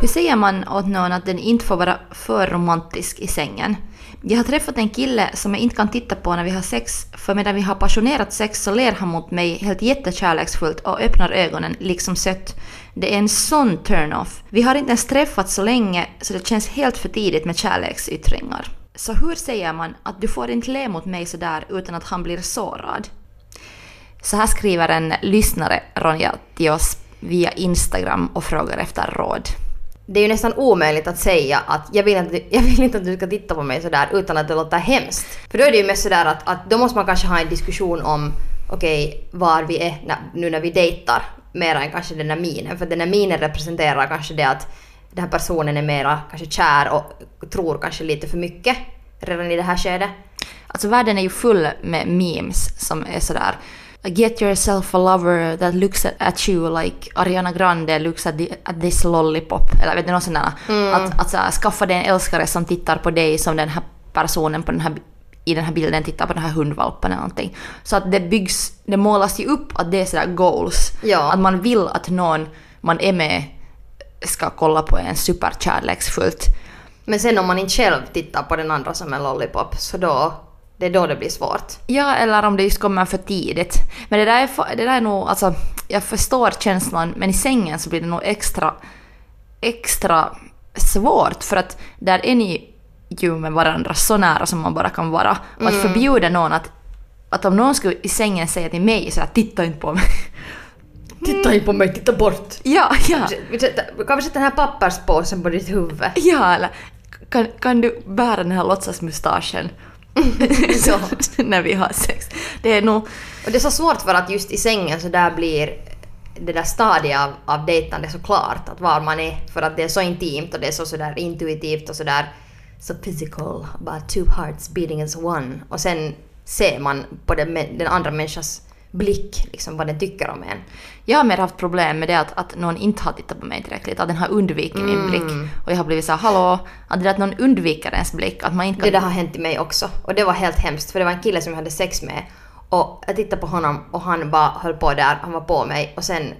Hur säger man åt någon att den inte får vara för romantisk i sängen? Jag har träffat en kille som jag inte kan titta på när vi har sex, för medan vi har passionerat sex så ler han mot mig helt jättekärleksfullt och öppnar ögonen liksom sött. Det är en sån turn-off. Vi har inte ens träffats så länge så det känns helt för tidigt med kärleksyttringar. Så hur säger man att du får inte le mot mig sådär utan att han blir sårad? Så här skriver en lyssnare, Ronja, till oss via Instagram och frågar efter råd. Det är ju nästan omöjligt att säga att jag vill, inte, jag vill inte att du ska titta på mig sådär utan att det låter hemskt. För då är det ju mest sådär att, att då måste man kanske ha en diskussion om okej, okay, var vi är när, nu när vi dejtar. Mer än kanske den där minen. För den där minen representerar kanske det att den här personen är mera kanske kär och tror kanske lite för mycket redan i det här skedet. Alltså världen är ju full med memes som är sådär Get yourself a lover that looks at you like Ariana Grande looks at, the, at this lollipop. Eller vet du något sånt där. Mm. Att, att så skaffa dig en älskare som tittar på dig som den här personen på den här, i den här bilden tittar på den här hundvalpen eller någonting. Så att det byggs, det målas ju upp att det är sådär goals. Ja. Att man vill att någon man är med ska kolla på en superkärleksfullt. Men sen om man inte själv tittar på den andra som en lollipop så då det är då det blir svårt. Ja, eller om det just kommer för tidigt. Men det där är, det där är nog, alltså, jag förstår känslan, men i sängen så blir det nog extra, extra svårt för att där är ni ju med varandra så nära som man bara kan vara. Och att mm. förbjuda någon att, att om någon skulle i sängen säga till mig så här, titta inte på mig. Titta inte på mig, titta bort! Ja, ja. Kan vi sätta den här papperspåsen på ditt huvud? Ja, eller kan, kan du bära den här låtsasmustaschen? så, när vi har sex. Det är nog... Och det är så svårt för att just i sängen så där blir det där stadiet av, av dejtande så klart, att var man är, för att det är så intimt och det är så sådär intuitivt och sådär så physical, about two hearts beating as one. Och sen ser man på den, den andra människans blick, liksom vad den tycker om en. Jag har mer haft problem med det att, att någon inte har tittat på mig tillräckligt, att den har undvikit mm. min blick. Och jag har blivit så hallå, att det där att någon undviker ens blick, att man inte kan... Det där har hänt i mig också. Och det var helt hemskt, för det var en kille som jag hade sex med. Och jag tittade på honom och han bara höll på där, han var på mig och sen,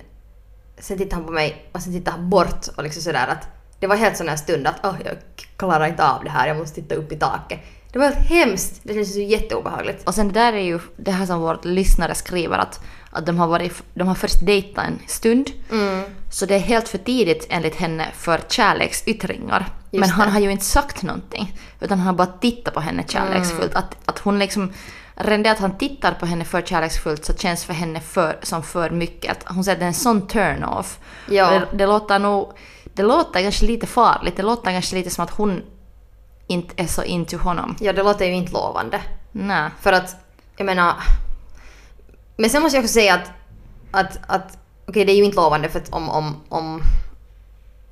sen tittade han på mig och sen tittade han bort och liksom sådär att det var helt sån här stund att oh, jag klarar inte av det här, jag måste titta upp i taket. Det var helt hemskt. Det känns ju jätteobehagligt. Och sen det där är ju det här som vårt lyssnare skriver att, att de, har varit, de har först dejtat en stund. Mm. Så det är helt för tidigt enligt henne för kärleksyttringar. Just Men han det. har ju inte sagt någonting. Utan han har bara tittat på henne kärleksfullt. Mm. Att, att hon liksom... Redan det att han tittar på henne för kärleksfullt så känns för henne för, som för mycket. Att hon säger att det är en sån turn-off. Ja. Det, det låter nog... Det låter kanske lite farligt. Det låter kanske lite som att hon inte är så into honom. Ja, det låter ju inte lovande. Nej. För att, jag menar... Men sen måste jag också säga att, att, att okej, okay, det är ju inte lovande för att om, om, om,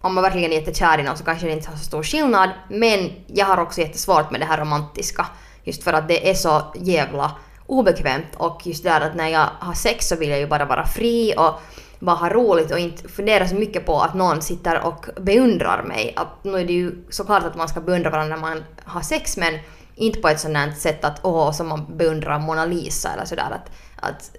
om man verkligen är jättekär i någon så kanske det inte har så stor skillnad. Men jag har också jättesvårt med det här romantiska. Just för att det är så jävla obekvämt och just där att när jag har sex så vill jag ju bara vara fri och bara ha roligt och inte fundera så mycket på att någon sitter och beundrar mig. Att, nu är det ju såklart att man ska beundra varandra när man har sex men inte på ett sådant sätt att åh, som man beundrar Mona Lisa eller sådär. Att, att,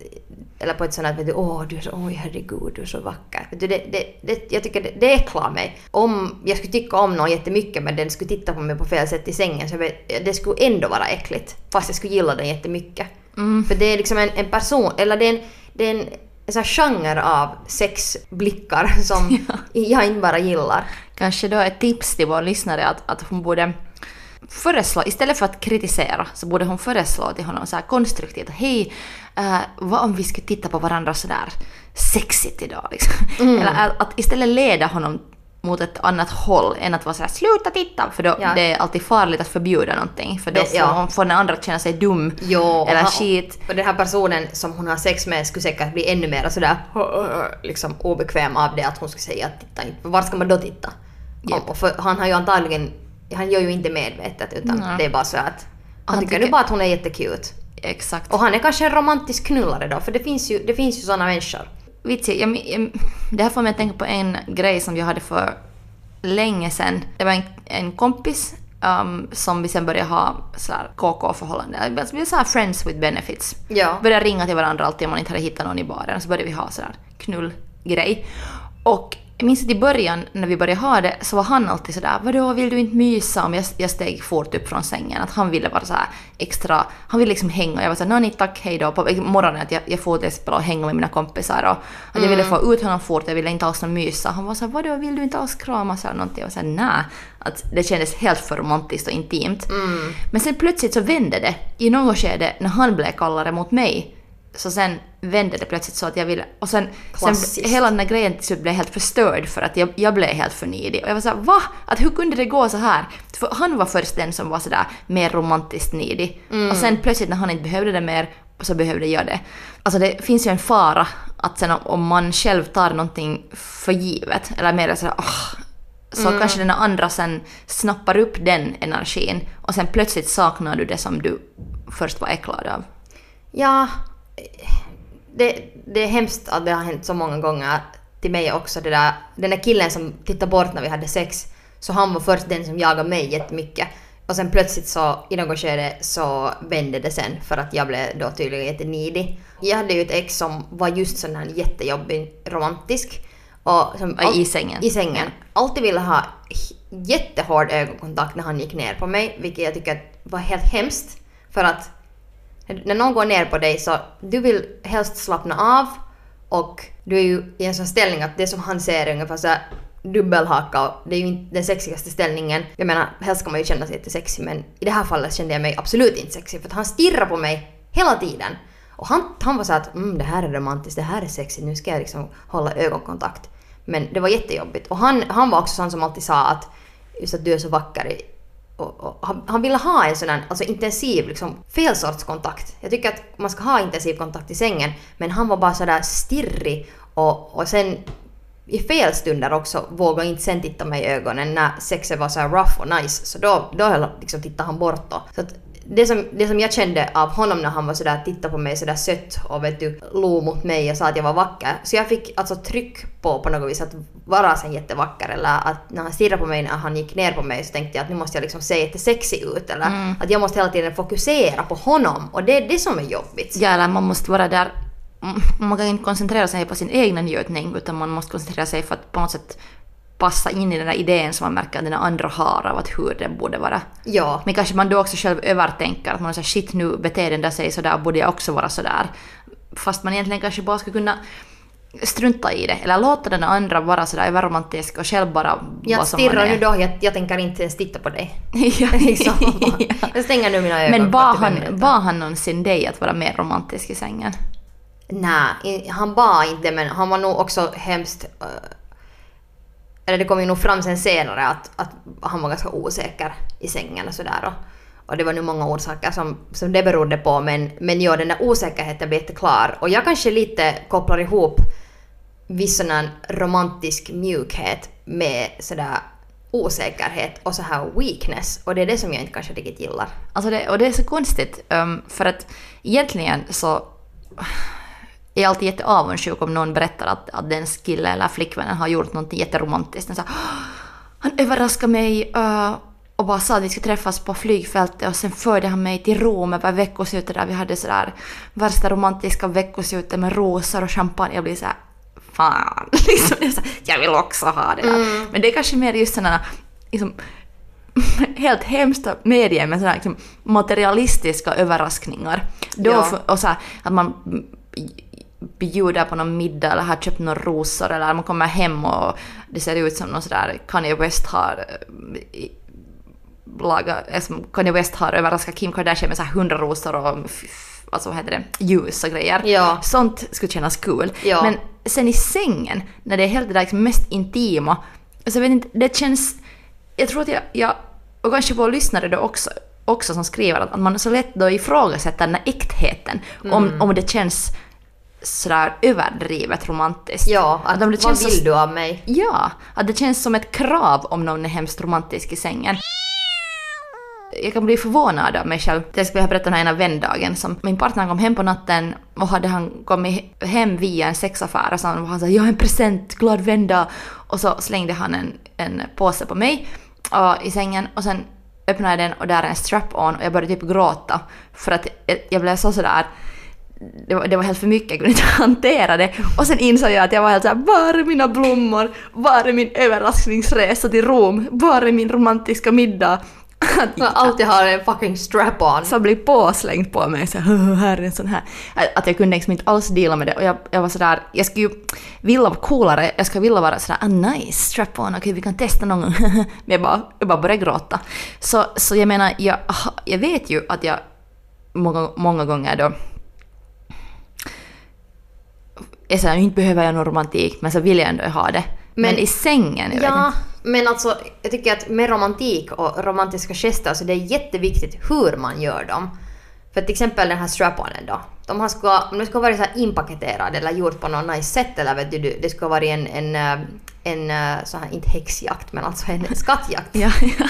eller på ett sådant vet du, åh, du är så, oj herregud, du är så vacker. Det, det, det, jag tycker det, det äcklar mig. Om jag skulle tycka om någon jättemycket men den skulle titta på mig på fel sätt i sängen så det skulle ändå vara äckligt. Fast jag skulle gilla den jättemycket. Mm. För det är liksom en, en person, eller det är en, det är en en sån genre av sexblickar som ja. jag inte bara gillar. Kanske då ett tips till vår lyssnare att, att hon borde föreslå, istället för att kritisera, så borde hon föreslå till honom så här konstruktivt. Hej, uh, vad om vi skulle titta på varandra sådär sexigt idag? Liksom. Mm. Eller att, att istället leda honom mot ett annat håll än att vara såhär sluta titta för då ja. det är alltid farligt att förbjuda någonting för då det, ja. får, den andra känna sig dum jo, eller han, skit. Och den här personen som hon har sex med skulle säkert bli ännu mer sådär liksom obekväm av det att hon skulle säga att titta inte. Var ska man då titta? Yep. För han har ju antagligen, han gör ju inte medvetet utan mm. det är bara så att han, han tycker, tycker nu bara att hon är jättecute. Exakt. Och han är kanske en romantisk knullare då för det finns ju, det finns ju sådana människor. Vitsig. Jag, jag, det här får mig att tänka på en grej som jag hade för länge sedan. Det var en, en kompis um, som vi sen började ha sådär KK-förhållande. Alltså, vi var friends with benefits. Ja. Började ringa till varandra alltid om man inte hade hittat någon i baren. Så började vi ha sådär knullgrej. Och jag minns att i början när vi började ha det så var han alltid sådär vadå vill du inte mysa om jag, jag steg fort upp från sängen. Att han ville vara så extra, han ville liksom hänga. Jag var såhär nej tack hej då på morgonen att jag, jag får till exempel och hänga med mina kompisar och att jag ville få ut honom fort, jag ville inte alls mysa. Han var såhär vadå vill du inte alls kramas eller någonting? Jag var såhär nej. Att det kändes helt för romantiskt och intimt. Men sen plötsligt så vände det i något skede när han blev kallare mot mig. Så sen vände det plötsligt så att jag ville... Och sen, sen hela den här grejen till slut blev helt förstörd för att jag, jag blev helt för nidig. Och jag var såhär va? Att hur kunde det gå så här? För han var först den som var sådär mer romantiskt nidig. Och sen plötsligt när han inte behövde det mer så behövde jag det. Alltså det finns ju en fara att sen om- man själv tar någonting för givet, eller mer sådär åh, så kanske den andra sen snappar upp den energin och sen plötsligt saknar du det som du först var äcklad av. Ja, det, det är hemskt att det har hänt så många gånger till mig också. Det där, den där killen som tittade bort när vi hade sex, så han var först den som jagade mig jättemycket. Och sen plötsligt så i något skede så vände det sen för att jag blev då tydligen jättenidig. Jag hade ju ett ex som var just sån här jättejobbig romantisk. Och som Och i sängen. I sängen. Alltid ville ha jättehård ögonkontakt när han gick ner på mig, vilket jag tycker var helt hemskt. För att när någon går ner på dig så du vill helst slappna av och du är ju i en sån ställning att det som han ser är ungefär såhär dubbelhaka och det är ju inte den sexigaste ställningen. Jag menar, helst ska man ju känna sig jättesexig men i det här fallet kände jag mig absolut inte sexig för att han stirrar på mig hela tiden. Och han, han var såhär att mm, det här är romantiskt, det här är sexigt, nu ska jag liksom hålla ögonkontakt. Men det var jättejobbigt. Och han, han var också sån som alltid sa att just att du är så vacker och, och, han, han ville ha en sån här, alltså intensiv, liksom, fel sorts kontakt. Jag tycker att man ska ha intensiv kontakt i sängen, men han var bara sådär stirrig och, och sen i fel stunder också vågade inte sen titta mig i ögonen när sexet var så här rough och nice. Så då, då liksom tittade han bort då. Så att det som, det som jag kände av honom när han var sådär, tittade på mig sådär sött och vet du, log mot mig och sa att jag var vacker. Så jag fick alltså tryck på på något vis att vara sen jättevacker eller att när han stirrade på mig när han gick ner på mig så tänkte jag att nu måste jag liksom se jättesexig ut eller att jag måste hela tiden fokusera på honom och det är det som är jobbigt. Ja, eller man måste vara där... mm, Man kan inte koncentrera sig på sin egna njutning utan man måste koncentrera sig för att på något sätt passa in i den där idén som man märker att den andra har av att hur det borde vara. Ja. Men kanske man då också själv övertänker att man säger shit nu beter den där sig sådär borde jag också vara sådär. Fast man egentligen kanske bara skulle kunna strunta i det eller låta den andra vara sådär överromantisk och själv bara Jag stirrar nu då, jag, jag tänker inte ens titta på dig. ja, Liksom. ja. Jag stänger nu mina ögon. Men bad 45 han, bad han någonsin dig att vara mer romantisk i sängen? Nej, han bad inte men han var nog också hemskt... eh, eller det kom ju nog fram sen senare att, att han var ganska osäker i sängen och sådär. Och, och det var nu många orsaker som, som det berodde på men, men ja, den där osäkerheten blev jätteklar. Och jag kanske lite kopplar ihop viss sån här romantisk mjukhet med sådär osäkerhet och så här weakness. Och det är det som jag inte kanske riktigt gillar. Alltså det, och det är så konstigt, um, för att egentligen så är jag alltid jätteavundsjuk om någon berättar att, att dens kille eller flickvännen har gjort något jätteromantiskt. Den så här, "Åh, han överraskade mig uh, och bara sa att vi skulle träffas på flygfältet och sen förde han mig till Rom över veckoslutet där vi hade sådär värsta romantiska veckoslutet med rosor och champagne. Jag blir så här, fan, liksom, är så jag vill också ha det där. Men det är kanske mer just sådana liksom, helt hemska medier med sådana liksom, materialistiska överraskningar. Då, Ja. och så här, att man bjuder på någon middag eller har köpt några rosor eller man kommer hem och det ser ut som någon sådär Kanye West har eh, lagat, eh, Kanye West har överraskat Kim Kardashian med så här hundra rosor och alltså vad heter det, ljus och grejer. Ja. Sånt skulle kännas kul. Ja. Men sen i sängen, när det är helt det där liksom mest intima, alltså jag vet inte, det känns... Jag tror att jag, jag och kanske våra lyssnare då också, också som skriver att, man så lätt då ifrågasätter den här äktheten om, Mm. om det känns sådär överdrivet romantiskt. Ja, att, om det vad känns så- vill du av mig? Ja, att det känns som ett krav om någon är hemskt romantisk i sängen. jag kan bli förvånad av mig själv. Jag skulle ha berättat den här ena vändagen som min partner kom hem på natten och hade han kommit hem via en sexaffär och så han sa jag har en present, glad vända och så slängde han en, en påse på mig och, i sängen och sen öppnade jag den och där är en strap-on och jag började typ gråta för att jag, jag blev så sådär det var, det var helt för mycket, jag kunde inte hantera det. Och sen insåg jag att jag var helt såhär, var är mina blommor? Var är min överraskningsresa till Rom? Var är min romantiska middag? Jag alltid har en fucking strap-on. som blir påslängd på mig. Så här, är en sån här. Att jag kunde liksom inte alls dela med det. Och jag, jag var sådär, jag skulle ju vilja vara coolare. Jag skulle vilja vara sådär, ah nice, strap on, okej okay, vi kan testa någon gång. Men jag bara, jag bara började gråta. Så, så jag menar, jag, jag vet ju att jag många, många gånger då jag säger inte behöver jag någon romantik, men så vill jag ändå ha det. Men, men i sängen, jag Ja, men alltså jag tycker att med romantik och romantiska gester så det är jätteviktigt hur man gör dem. För till exempel den här strap-onen då. De har ska, om det ska vara så här inpaketerad eller gjort på något nice sätt eller vet du, det ska vara en, en, eh, en, en så här, inte häxjakt men alltså en skattjakt. Ja, ja.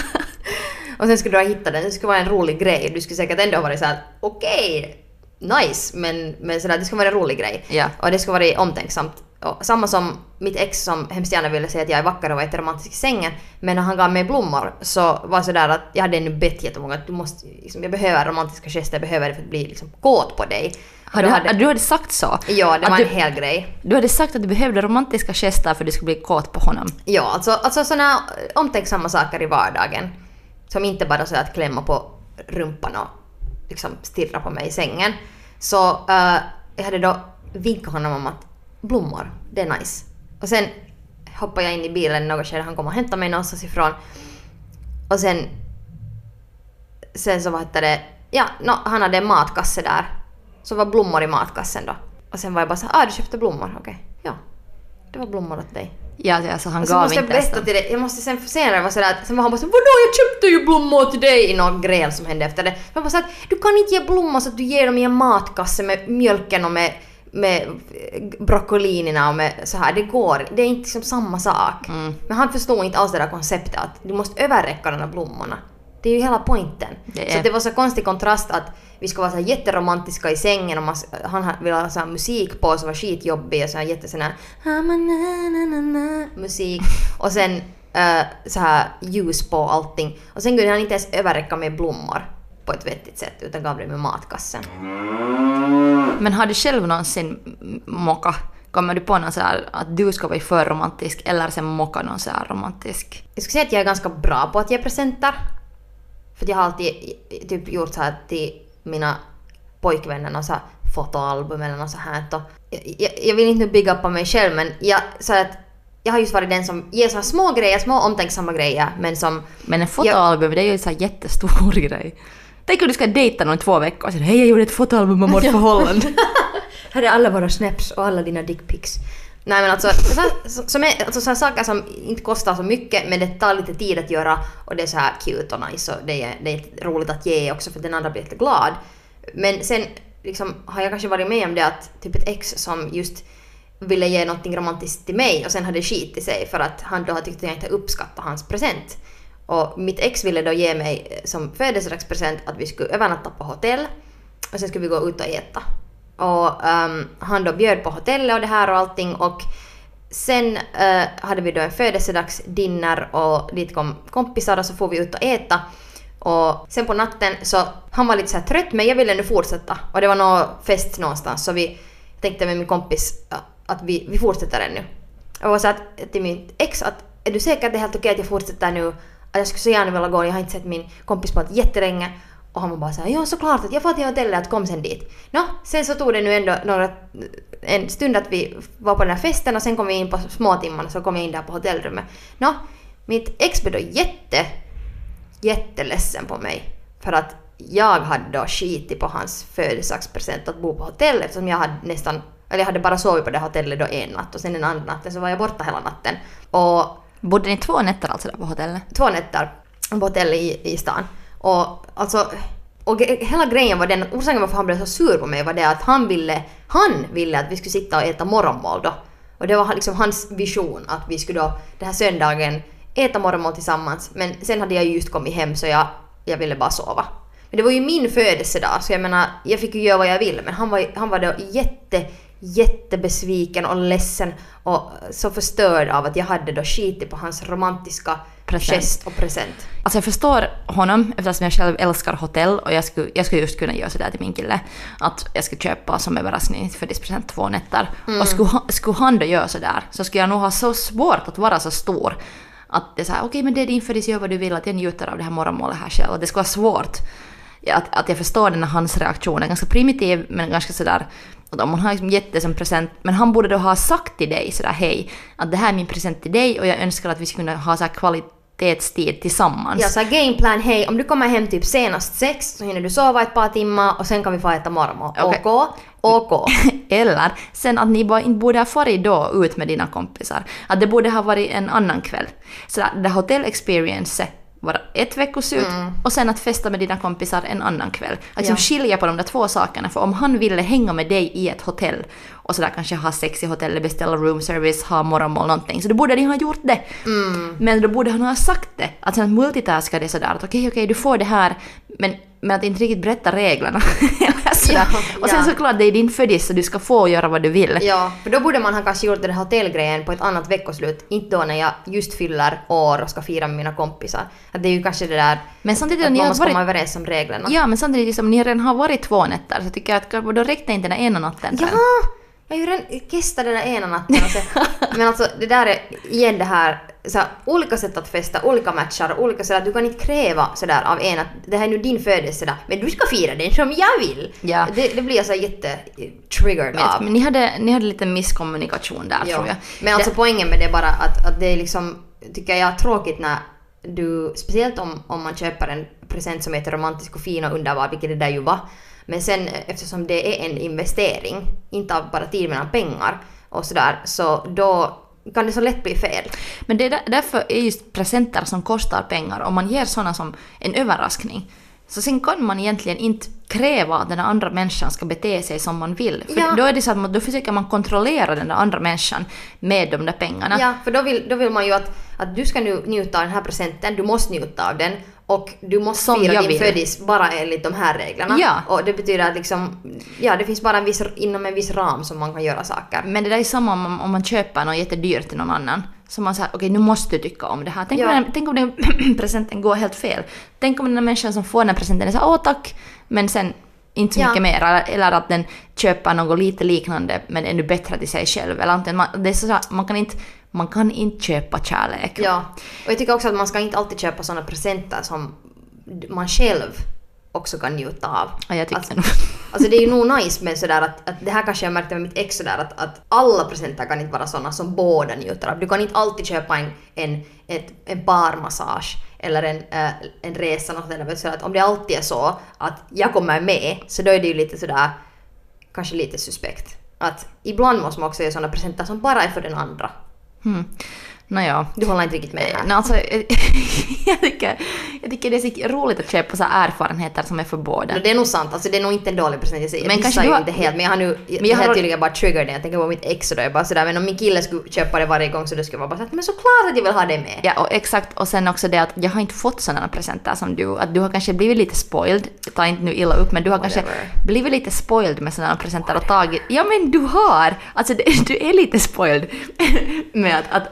Och sen skulle du ha hittat den, det skulle vara en rolig grej. Du skulle säkert ändå vara såhär okej, okay, nice, men, men sådär, det ska vara en rolig grej. Ja. Och det ska vara omtänksamt. Och samma som mitt ex som hemskt gärna ville säga att jag är vacker och var jätteromantisk i sängen. Men när han gav mig blommor så var det sådär att jag hade ännu bett jättemånga att du måste, liksom, jag behöver romantiska gester, jag behöver det för att bli liksom kåt på dig. Har du, hade, du hade sagt så? ja, det var du, en hel grej. du hade sagt att du behövde romantiska gester för att du skulle bli kåt på honom. Ja, alltså, alltså sådana omtänksamma saker i vardagen. Som inte bara så att klämma på rumpan och liksom stirra på mig i sängen. Så uh, jag hade då vinkat honom om att blommor, det är nice. Och sen hoppade jag in i bilen i något skede, han kom och hämtade mig någonstans ifrån. Och sen... Sen så var det... Ja, no, han hade en matkasse där. Så var blommor i matkassen då. Och sen var jag bara så ah du köpte blommor, okej. Okay. Det var blommor åt dig. Ja, alltså han Och så gav måste jag inte ens berätta till dig, jag måste sen senare vara sådär, sen var han bara så vadå jag köpte ju blommor till dig i något gräl som hände efter det. Jag bara så att du kan inte ge blommor så att du ger dem i en matkasse med mjölken och med, med broccolinerna och med så här. Det går det är inte liksom samma sak. Mm. Men han förstod inte alls det där konceptet att du måste överräcka de där blommorna. Det är ju hela poängen. Så det var så konstig kontrast att vi ska vara så jätteromantiska i sängen och man, han ville ha så musik på som var skitjobbig och så här jätte sån här musik och sen uh, så här ljus på allting och sen kunde han inte ens överräcka med blommor på ett vettigt sätt utan gav det med matkassen. Men har du själv någonsin mocka? Kommer du på någon så här att du ska vara för romantisk eller sen mocka någon så här romantisk? Jag skulle säga att jag är ganska bra på att ge presenter. För jag har alltid typ gjort så här till mina pojkvänner någon så här fotoalbum eller något så här. Och jag, jag vill inte nu bygga upp på mig själv men jag, så att jag har just varit den som ger så här små grejer, små omtänksamma grejer men som Men en fotoalbum, det är ju en så här jättestor grej. Tänk om du ska dejta någon i två veckor och säga hej jag gjorde ett fotoalbum om vårt förhållande. Här är alla våra snaps och alla dina dickpics. Nej men alltså, så, som är, alltså så här saker som inte kostar så mycket men det tar lite tid att göra och det är så här cute och nice och det är, det är roligt att ge också för den andra blir lite glad. Men sen liksom, har jag kanske varit med om det att typ ett ex som just ville ge någonting romantiskt till mig och sen hade skit i sig för att han då har tyckt att jag inte uppskattat hans present. Och mitt ex ville då ge mig eh, som födelsedagspresent att vi skulle övernatta på hotell och sen skulle vi gå ut och äta. Och um, han då bjöd på hotellet och det här och allting och sen uh, hade vi då en födelsedagsdinner och dit kom kompisar och så får vi ut och äta. Och sen på natten så han var lite så här trött men jag ville nu fortsätta och det var någon fest någonstans så vi tänkte med min kompis att vi, vi fortsätter ännu. Och jag var så att till mitt ex att är du säker att det är helt okej att jag fortsätter nu? Att jag skulle så gärna vilja gå, jag har inte sett min kompis på ett jättelänge. Och han var bara såhär, ja såklart att jag får till hotellet att kom sen dit. Nå, sen så tog det nu ändå några, en stund att vi var på den här festen och sen kom vi in på småtimmarna så kom jag in där på hotellrummet. Nå, mitt ex blev då jätte, jätteledsen på mig. För att jag hade då skitit på hans födelsedagspresent att bo på hotell eftersom jag hade nästan, eller jag hade bara sovit på det hotellet då en natt och sen den andra natten så var jag borta hela natten. Och Bodde ni två nätter alltså där på hotellet? två nätter på hotell i, i stan. Och alltså, och hela grejen var den att orsaken varför han blev så sur på mig var det att han ville, han ville att vi skulle sitta och äta morgonmål då. Och det var liksom hans vision att vi skulle då den här söndagen äta morgonmål tillsammans. Men sen hade jag ju just kommit hem så jag jag ville bara sova. Men det var ju min födelsedag så jag menar, jag fick ju göra vad jag ville men han var, han var då jätte, jättebesviken och ledsen och så förstörd av att jag hade då skitit på hans romantiska Present. gest och present. Alltså jag förstår honom eftersom jag själv älskar hotell och jag skulle, jag skulle just kunna göra sådär till min kille. Att jag skulle köpa som överraskning för födelsedagspresent två nätter. Och skulle, skulle han då göra sådär så skulle jag nog ha så svårt att vara så stor. Att det är såhär, okej men det är din födis, gör vad du vill, att jag njuter av det här morgonmålet här själv. Och det skulle vara svårt. Att, att jag förstår den hans reaktion, är ganska primitiv men ganska sådär att om man har liksom gett det som present, men han borde då ha sagt till dig sådär hej, att det här är min present till dig och jag önskar att vi skulle kunna ha så här kvalitetstid tillsammans. Ja, så gameplan, hej om du kommer hem typ senast sex så hinner du sova ett par timmar och sen kan vi få äta morgonmål. Okej. OK? OK. Eller sen att ni bara inte borde ha farit då ut med dina kompisar. Att det borde ha varit en annan kväll. Så att det hotell experience var ett veckoslut och sen att festa med dina kompisar en annan kväll. Att liksom Mm. Ja. skilja på de där två sakerna. För om han ville hänga med dig i ett hotell och sådär kanske ha sex i hotellet, beställa room service, ha morgonmål någonting. Så då borde ni ha gjort det. Mm. Men då borde han ha sagt det. Att sen multitaska det sådär att okej okej du får det här men, men att inte riktigt berätta reglerna. Ja, och sen ja. såklart det är din födis så du ska få göra vad du vill. Ja, för då borde man ha kanske gjort den här hotellgrejen på ett annat veckoslut. Inte då när jag just fyller år och ska fira med mina kompisar. Att det är ju kanske det där Men samtidigt att man måste komma varit... överens om reglerna. Ja men samtidigt liksom, ni redan har varit två nätter så tycker jag att då räckte inte den ena natten. Ja! Jag har ju redan testat den där ena natten sen, Men alltså det där är igen det här, så här olika sätt att festa, olika matcher, olika sådär, du kan inte kräva sådär av en att det här är nu din födelsedag, men du ska fira den som jag vill. Ja. Det, det blir jag så jätte triggered Men, av. men ni, hade, ni hade lite misskommunikation där Ja. tror jag. Men alltså poängen med det är bara att, att det är liksom, tycker jag, tråkigt när du, speciellt om, om man köper en present som är romantisk och fin och underbar, vilket det där ju var. Men sen eh, eftersom det är en investering, inte av bara tid men av pengar och sådär, så då kan det så lätt bli fel. Men det är där, därför är just presenter som kostar pengar, om man ger sådana som en överraskning, så sen kan man egentligen inte kräva att den andra människan ska bete sig som man vill. För Ja. då är det så att man, då försöker man kontrollera den där andra människan med de där pengarna. Ja, för då vill, då vill man ju att, att du ska nu njuta av den här presenten, du måste njuta av den och du måste Som fira din vill. födis bara enligt de här reglerna. Ja. Och det betyder att liksom, ja det finns bara en viss, inom en viss ram som man kan göra saker. Men det där är samma om, man- om man köper något jättedyrt till någon annan. Så man säger okej nu måste du tycka om det här. Tänk, Ja. om, den, tänk om den presenten går helt fel. Tänk om den där människan som får den här presenten säger åh tack, men sen inte så Ja. mycket mer. Eller, att den köper något lite liknande men ännu bättre till sig själv. Eller antingen, man, det är så, här, man, kan inte, man kan inte köpa kärlek. Ja, och jag tycker också att man ska inte alltid köpa sådana presenter som man själv också kan njuta av. Ja, jag tycker alltså, nog. alltså det är ju nog nice med sådär att, att det här kanske jag märkte med mitt ex sådär att, att alla presenter kan inte vara sådana som båda njuter av. Du kan inte alltid köpa en, en, ett, en barmassage eller en, äh, en resa något eller så att om det alltid är så att jag kommer med så då är det ju lite sådär kanske lite suspekt. Att ibland måste man också göra sådana presenter som bara är för den andra. Hmm. Nåja. Du håller inte riktigt med här. Nej, alltså, jag, tycker, jag tycker det är så roligt att köpa så erfarenheter som är för båda. No, det är nog sant, alltså det är nog inte en dålig present jag. Men Jag kanske ju har- inte helt men jag har nu, Men jag har tydligen bara triggered det. Jag tänker på mitt ex och då är bara sådär men om min kille skulle köpa det varje gång så då skulle jag vara bara såhär men såklart att jag vill ha det med. Ja, och exakt. Och sen också det att jag har inte fått sådana presenter som du. Att du har kanske blivit lite spoiled. Ta inte nu illa upp, men du har kanske Whatever. blivit lite spoiled med sådana presenter och tagit... Ja, men du har! Alltså, det, du är lite spoiled med att... att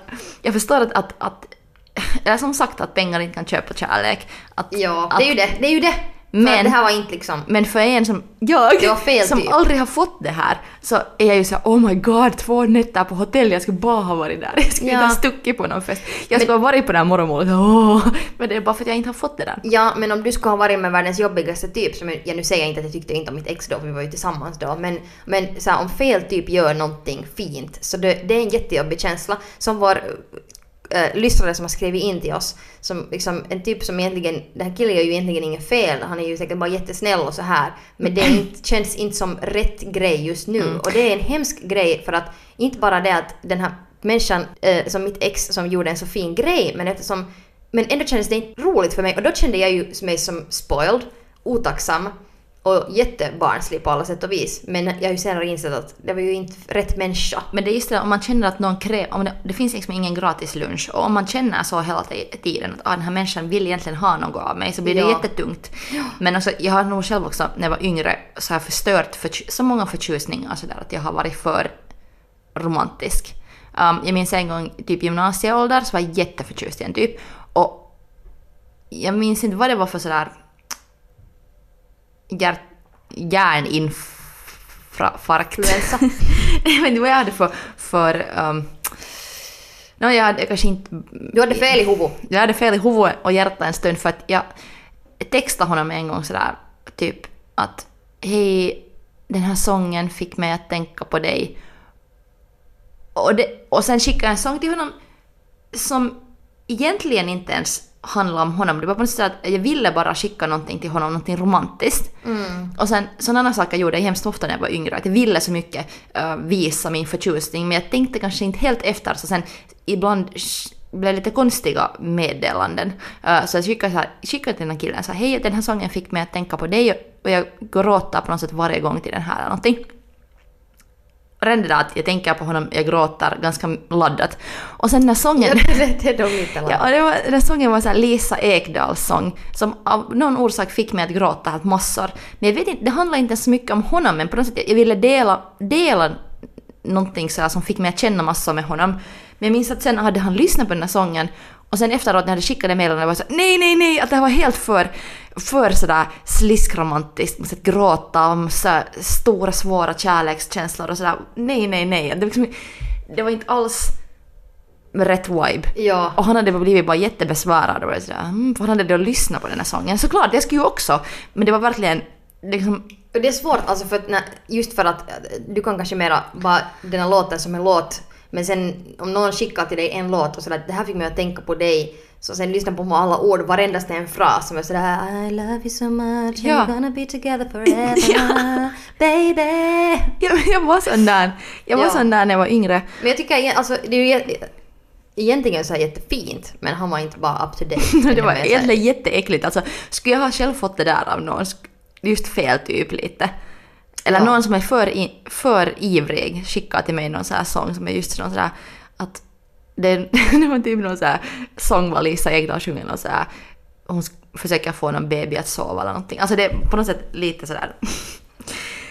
jag förstår att... att, att eller som sagt att pengar inte kan köpa kärlek. Att, Ja, att, det är ju det. Det är ju det. Men Men- det här var inte liksom... Men för en som jag, var som typ. aldrig har fått det här, så är jag ju så här, oh my god, två nätter på hotell, jag skulle bara ha varit där. Jag skulle Ja. inte ha stuckit på någon fest. Jag skulle ha varit på det här morgonmålet, åh, men det är bara för att jag inte har fått det där. Ja, men om du skulle ha varit med världens jobbigaste typ, som jag, nu säger jag inte att jag tyckte inte om mitt ex då, för vi var ju tillsammans då, men, men så här, om fel typ gör någonting fint, så det, det är en jättejobbig känsla. Som vår äh, lyssnare som har skrivit in till oss, som liksom en typ som egentligen, den här killen gör ju egentligen inget fel, han är ju säkert bara jättesnäll och så här, men det inte, känns inte som rätt grej just nu. Och det är en hemsk grej för att inte bara det att den här människan, eh, som mitt ex som gjorde en så fin grej, men eftersom men ändå kändes det inte roligt för mig och då kände jag ju mig som spoiled, otacksam. Och jättebarnslig på alla sätt och vis. Men jag har ju senare insett att det var ju inte rätt människa. Men det är just det, om man känner att någon kräver, om det, det finns liksom ingen gratis lunch och om man känner så hela ti- tiden att ah, den här människan vill egentligen ha något av mig så blir det Ja. jättetungt. Men också, jag har nog själv också när jag var yngre så har jag förstört för, så många förtjusningar så där att jag har varit för romantisk. Um, jag minns en gång typ gymnasieålder så var jag jätteförtjust i en typ och jag minns inte vad det var för sådär hjärt, hjärninfarkt. Vet inte vad jag hade för... för um, no, jag hade kanske inte... Du hade fel i huvudet. Jag hade fel i huvudet och hjärtat en stund för att jag textade honom en gång sådär typ att hej, den här sången fick mig att tänka på dig. Och, det, och sen skickade jag en sång till honom som egentligen inte ens handlade om honom. Det var på något sätt att jag ville bara skicka någonting till honom, någonting romantiskt. Och sen sådana saker gjorde jag hemskt ofta när jag var yngre, att jag ville så mycket eh, visa min förtjusning, men jag tänkte kanske inte helt efter, så sen ibland blev det lite konstiga meddelanden. Eh, så jag skickade, så här, skickade till den här killen så här, hej den här sången fick mig att tänka på dig och jag gråter på något sätt varje gång till den här eller någonting. Redan det där att jag tänker på honom, jag gråter ganska laddat. Och sen när sången... Ja, det, det är nog lite Ja, och det var, den sången var så här Lisa Ekdahls sång som av någon orsak fick mig att gråta helt massor. Men jag vet inte, det handlar inte så mycket om honom men på något sätt jag ville dela, dela någonting så som fick mig att känna massor med honom. Men jag minns att sen hade han lyssnat på den här sången och sen efteråt när jag hade skickat det meddelandet var jag så här, nej, nej, nej, att det här var helt för, för sådär sliskromantiskt, måste gråta om så stora svåra kärlekskänslor och sådär. Nej, nej, nej. Det var, liksom, det var inte alls rätt vibe. Ja. Och han hade blivit bara jättebesvärad och sådär, mm, för han hade då lyssnat på den här sången. Såklart, jag skulle ju också, men det var verkligen liksom, Och det är svårt alltså för att, just för att du kan kanske mera bara den här låten som en låt men sen om någon skickar till dig en låt och sådär det här fick mig att tänka på dig så sen lyssna på alla ord varendaste en fras som är sådär I love you so much Ja. we're gonna be together forever Ja. baby. jag, jag var sån där, jag var Ja. sån där när jag var yngre. Men jag tycker alltså det är ju egentligen så här jättefint men han var inte bara up to date. det var egentligen jätteäckligt. Alltså, skulle jag ha själv fått det där av någon, just fel typ lite. Eller Ja. någon som är för, i, för ivrig skickar till mig någon sån här sång som är just sån här att det, det var typ någon sån här sång var Lisa Ekdahl sjunger någon så här hon försöker få någon baby att sova eller någonting. Alltså det är på något sätt lite sådär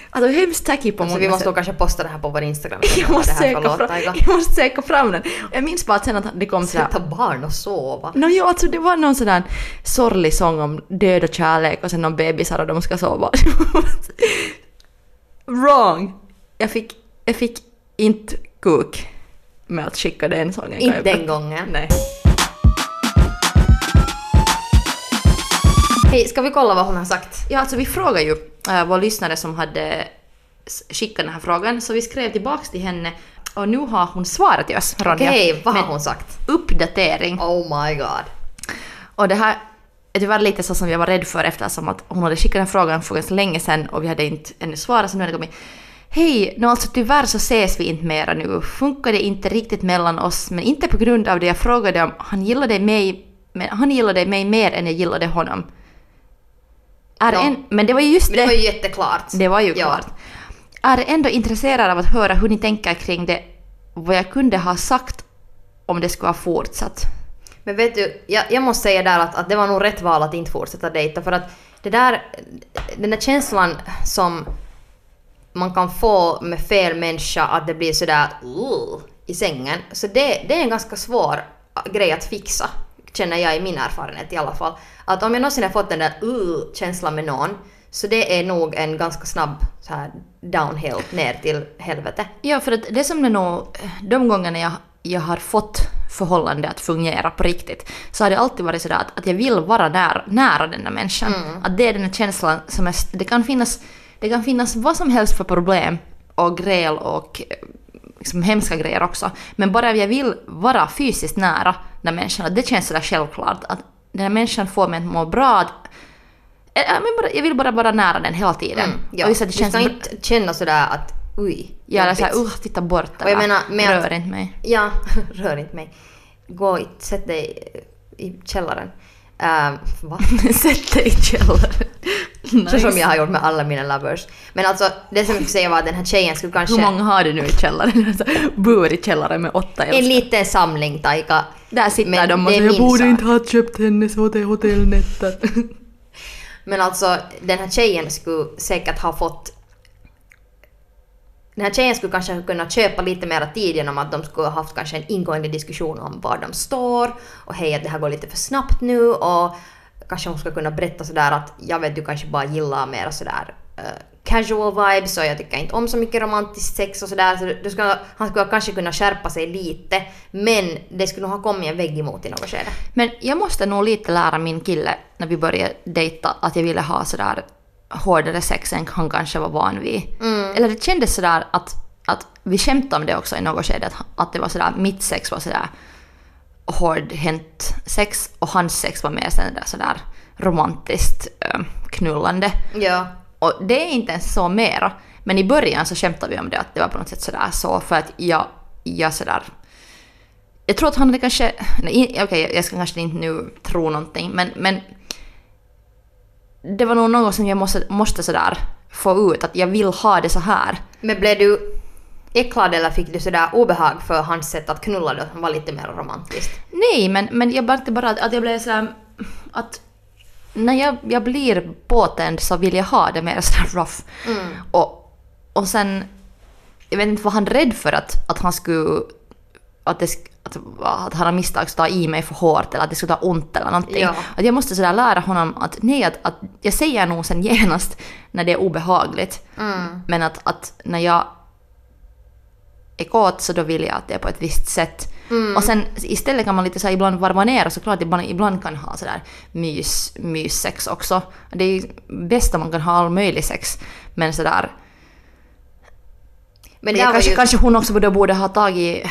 Alltså hemskt tacky på Så många vi måste sätt. kanske posta det här på vår Instagram. Jag måste, Vad söka fram, jag måste söka fram den. Jag minns bara att sen att det kom sådär... Sätta barn och sova. No, jo, alltså det var någon sån sorglig sång om död och kärlek och sen någon bebisar och de ska sova. Wrong! Jag fick, jag fick inte kuk med att skicka den sången. Inte den gången. Nej. Hej, ska vi kolla vad hon har sagt? Ja, alltså vi frågade ju äh, vår lyssnare som hade skickat den här frågan, så vi skrev tillbaks till henne och nu har hon svarat till oss, Ronja. Okej, vad har hon sagt? Uppdatering. Oh my god. Och det här är tyvärr lite så som jag var rädd för eftersom att hon hade skickat den frågan för ganska länge sedan och vi hade inte ännu svarat så nu hade det kommit Hej, nå alltså tyvärr så ses vi inte mera nu. Funkar det inte riktigt mellan oss men inte på grund av det jag frågade om. Han gillade mig, men han gillade mig mer än jag gillade honom. Är Ja. en, men det var ju just Men det var ju jätteklart. det var ju Ja. klart. Är ändå intresserad av att höra hur ni tänker kring det, vad jag kunde ha sagt om det skulle ha fortsatt. Men vet du, jag, jag måste säga där att, att det var nog rätt val att inte fortsätta dejta för att det där, den där känslan som man kan få med fel människa att det blir sådär uh, i sängen. Så det, det är en ganska svår grej att fixa, känner jag i min erfarenhet i alla fall. Att om jag någonsin har fått den där uh, känslan med någon så det är nog en ganska snabb så här downhill ner till helvete. Ja, för att det som det nog, de gångerna jag, jag har fått förhållande att fungera på riktigt, så har det alltid varit sådär att, att jag vill vara nära, nära den där människan. Att det är den här känslan som är, det kan finnas, det kan finnas vad som helst för problem och gräl och eh, liksom hemska grejer också. Men bara jag vill vara fysiskt nära den människan, det känns sådär självklart. Att den här människan får mig att må bra. Att, eh, bara, jag vill bara vara nära den hela tiden. Mm, ja. Och just att det du ska inte känna sådär att oj, Ja, eller såhär uh, titta bort Och jag menar, med rör att- inte mig. Ja, rör inte mig. Gå och sätt dig i källaren. Uh, va? Sätt dig i källaren. Så som jag har gjort med alla mina lovers. Men alltså, det som jag skulle säga var att den här tjejen skulle kanske... Hur många har du nu i källaren? Alltså, Bor i källaren med åtta En älskare. liten samling, Taika. Där sitter Men de och säger jag borde sak." inte ha köpt hennes hotell hotellnätter. Men alltså, den här tjejen skulle säkert ha fått... Den här tjejen skulle kanske kunna köpa lite mer tid genom att de skulle ha haft kanske en ingående diskussion om var de står och hej att det här går lite för snabbt nu och kanske hon skulle kunna berätta sådär att jag vet du kanske bara gillar mer sådär eh, casual vibes och jag tycker inte om så mycket romantiskt sex och sådär så du skulle, han skulle kanske kunna skärpa sig lite men det skulle nog ha kommit en vägg emot i något skede. Men jag måste nog lite lära min kille när vi började dejta att jag ville ha sådär hårdare sex än han kanske var van vid. Eller det kändes sådär att, att vi skämtade om det också i något skede, att, att det var sådär, mitt sex var sådär hårdhänt sex och hans sex var mer sådär, sådär romantiskt äh, knullande. Ja. Och det är inte ens så mera. Men i början så skämtade vi om det, att det var på något sätt sådär så för att jag, jag sådär... Jag tror att han hade kanske... Okej, jag ska kanske inte nu tro någonting, men, men... Det var nog något som jag måste, måste sådär få ut, att jag vill ha det så här. Men blev du äcklad eller fick du sådär obehag för hans sätt att knulla då som var lite mer romantiskt? Nej, men, men jag märkte bara att, att jag blev sådär... Att när jag, jag blir påtänd så vill jag ha det mer sådär rough. Och, och sen... Jag vet inte, var han rädd för att, att han skulle... Att, det, att, att han har misstag ta i mig för hårt eller att det skulle ta ont eller någonting. Ja. Att jag måste sådär lära honom att nej, att, att jag säger nog sen genast när det är obehagligt. Men att, att när jag är kåt så då vill jag att det är på ett visst sätt. Och sen istället kan man lite så här ibland varva ner och såklart ibland, ibland kan ha sådär mys, myssex också. Det är ju bäst om man kan ha all möjlig sex. Men sådär... Men det kanske, ju... kanske hon också borde, borde ha tagit...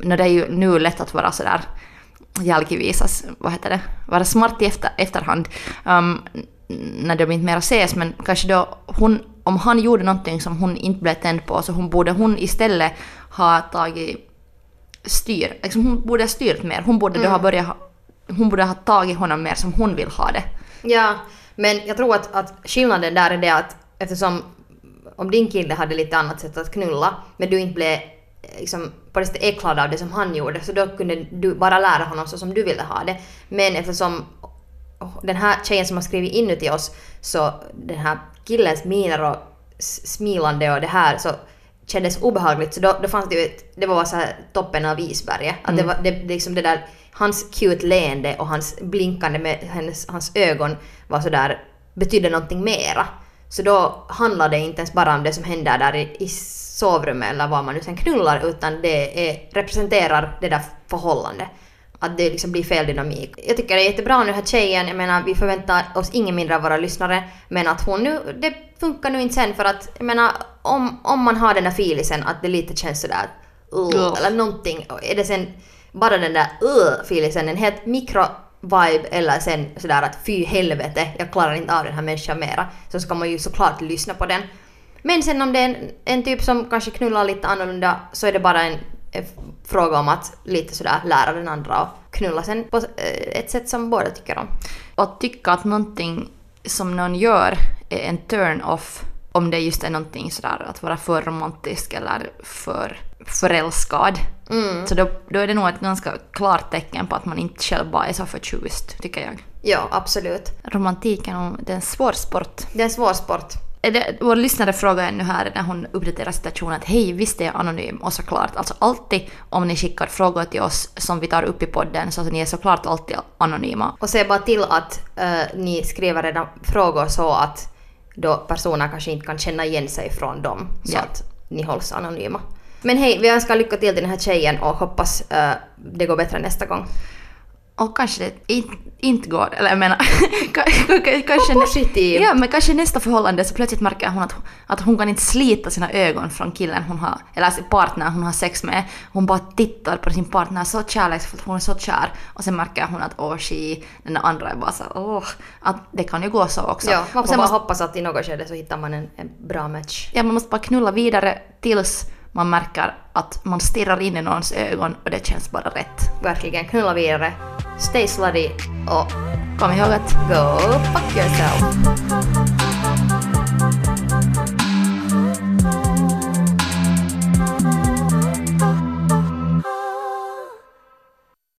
No, det är ju nu lätt att vara sådär jälkivisas, vad heter det, vara smart i efter, efterhand. Um, när de inte mera ses, men kanske då hon, om han gjorde någonting som hon inte blev tänd på så hon borde hon istället ha tagit styr, liksom hon borde ha styrt mer. Hon borde då ha börjat ha, hon borde ha tagit honom mer som hon vill ha det. Ja, men jag tror att, att skillnaden där är det att eftersom om din kille hade lite annat sätt att knulla men du inte blev eh, liksom, på det sättet äcklad av det som han gjorde så då kunde du bara lära honom så som du ville ha det. Men eftersom den här tjejen som har skrivit in nu till oss så den här killens miner och smilande och det här så kändes obehagligt så då, då fanns det ju ett, det var så toppen av isberget. Att det var det, det, liksom det där, hans cute leende och hans blinkande med hennes, hans ögon var så där betydde någonting mera. Så då handlar det inte ens bara om det som händer där i, i sovrummet eller var man nu sen knullar utan det är, representerar det där förhållandet. Att det liksom blir fel dynamik. Jag tycker det är jättebra nu här tjejen, jag menar vi förväntar oss ingen mindre av våra lyssnare men att hon nu, det funkar nu inte sen för att jag menar om, om man har den där filisen att det lite känns sådär uh, eller någonting. Är det sen bara den där uh, filisen, en helt mikro vibe eller sen sådär att fy helvete, jag klarar inte av den här människan mera. Så ska man ju såklart lyssna på den. Men sen om det är en, en typ som kanske knullar lite annorlunda så är det bara en, fråga om att lite sådär lära den andra och knulla sen på eh, ett sätt som båda tycker om. Att tycka att någonting som någon gör är en turn-off om det just är någonting sådär att vara för romantisk eller för förälskad. Så då, då är det nog ett ganska klart tecken på att man inte själv bara är så förtjust, tycker jag. Ja, absolut. Romantik är nog det är en svår sport. Det är en svår sport. Det, vår lyssnare frågar nu här när hon uppdaterar situationen att hej, visst är jag anonym? Och såklart, alltså alltid om ni skickar frågor till oss som vi tar upp i podden så att ni är såklart alltid anonyma. Och se bara till att eh, ni skriver redan frågor så att då personer kanske inte kan känna igen sig från dem. Så Ja. att ni hålls anonyma. Men hej, vi önskar lycka till till den här tjejen och hoppas eh, det går bättre nästa gång. Och kanske det inte, inte går, eller jag menar, ka- ka- kanske... Positiv. Ja, men kanske nästa förhållande så plötsligt märker hon att, att hon kan inte slita sina ögon från killen hon har, eller sin partner hon har sex med. Hon bara tittar på sin partner så kärleksfullt, hon är så kär. Och sen märker hon att åh, she, den andra är bara så åh, att det kan ju gå så också. Ja, man får bara måste, hoppas att i något skede så hittar man en, en bra match. ja, man måste bara knulla vidare tills man märker att man stirrar in i någons ögon och det känns bara rätt. Verkligen knulla vidare, stay slutty och Kom ihåg att Go fuck yourself.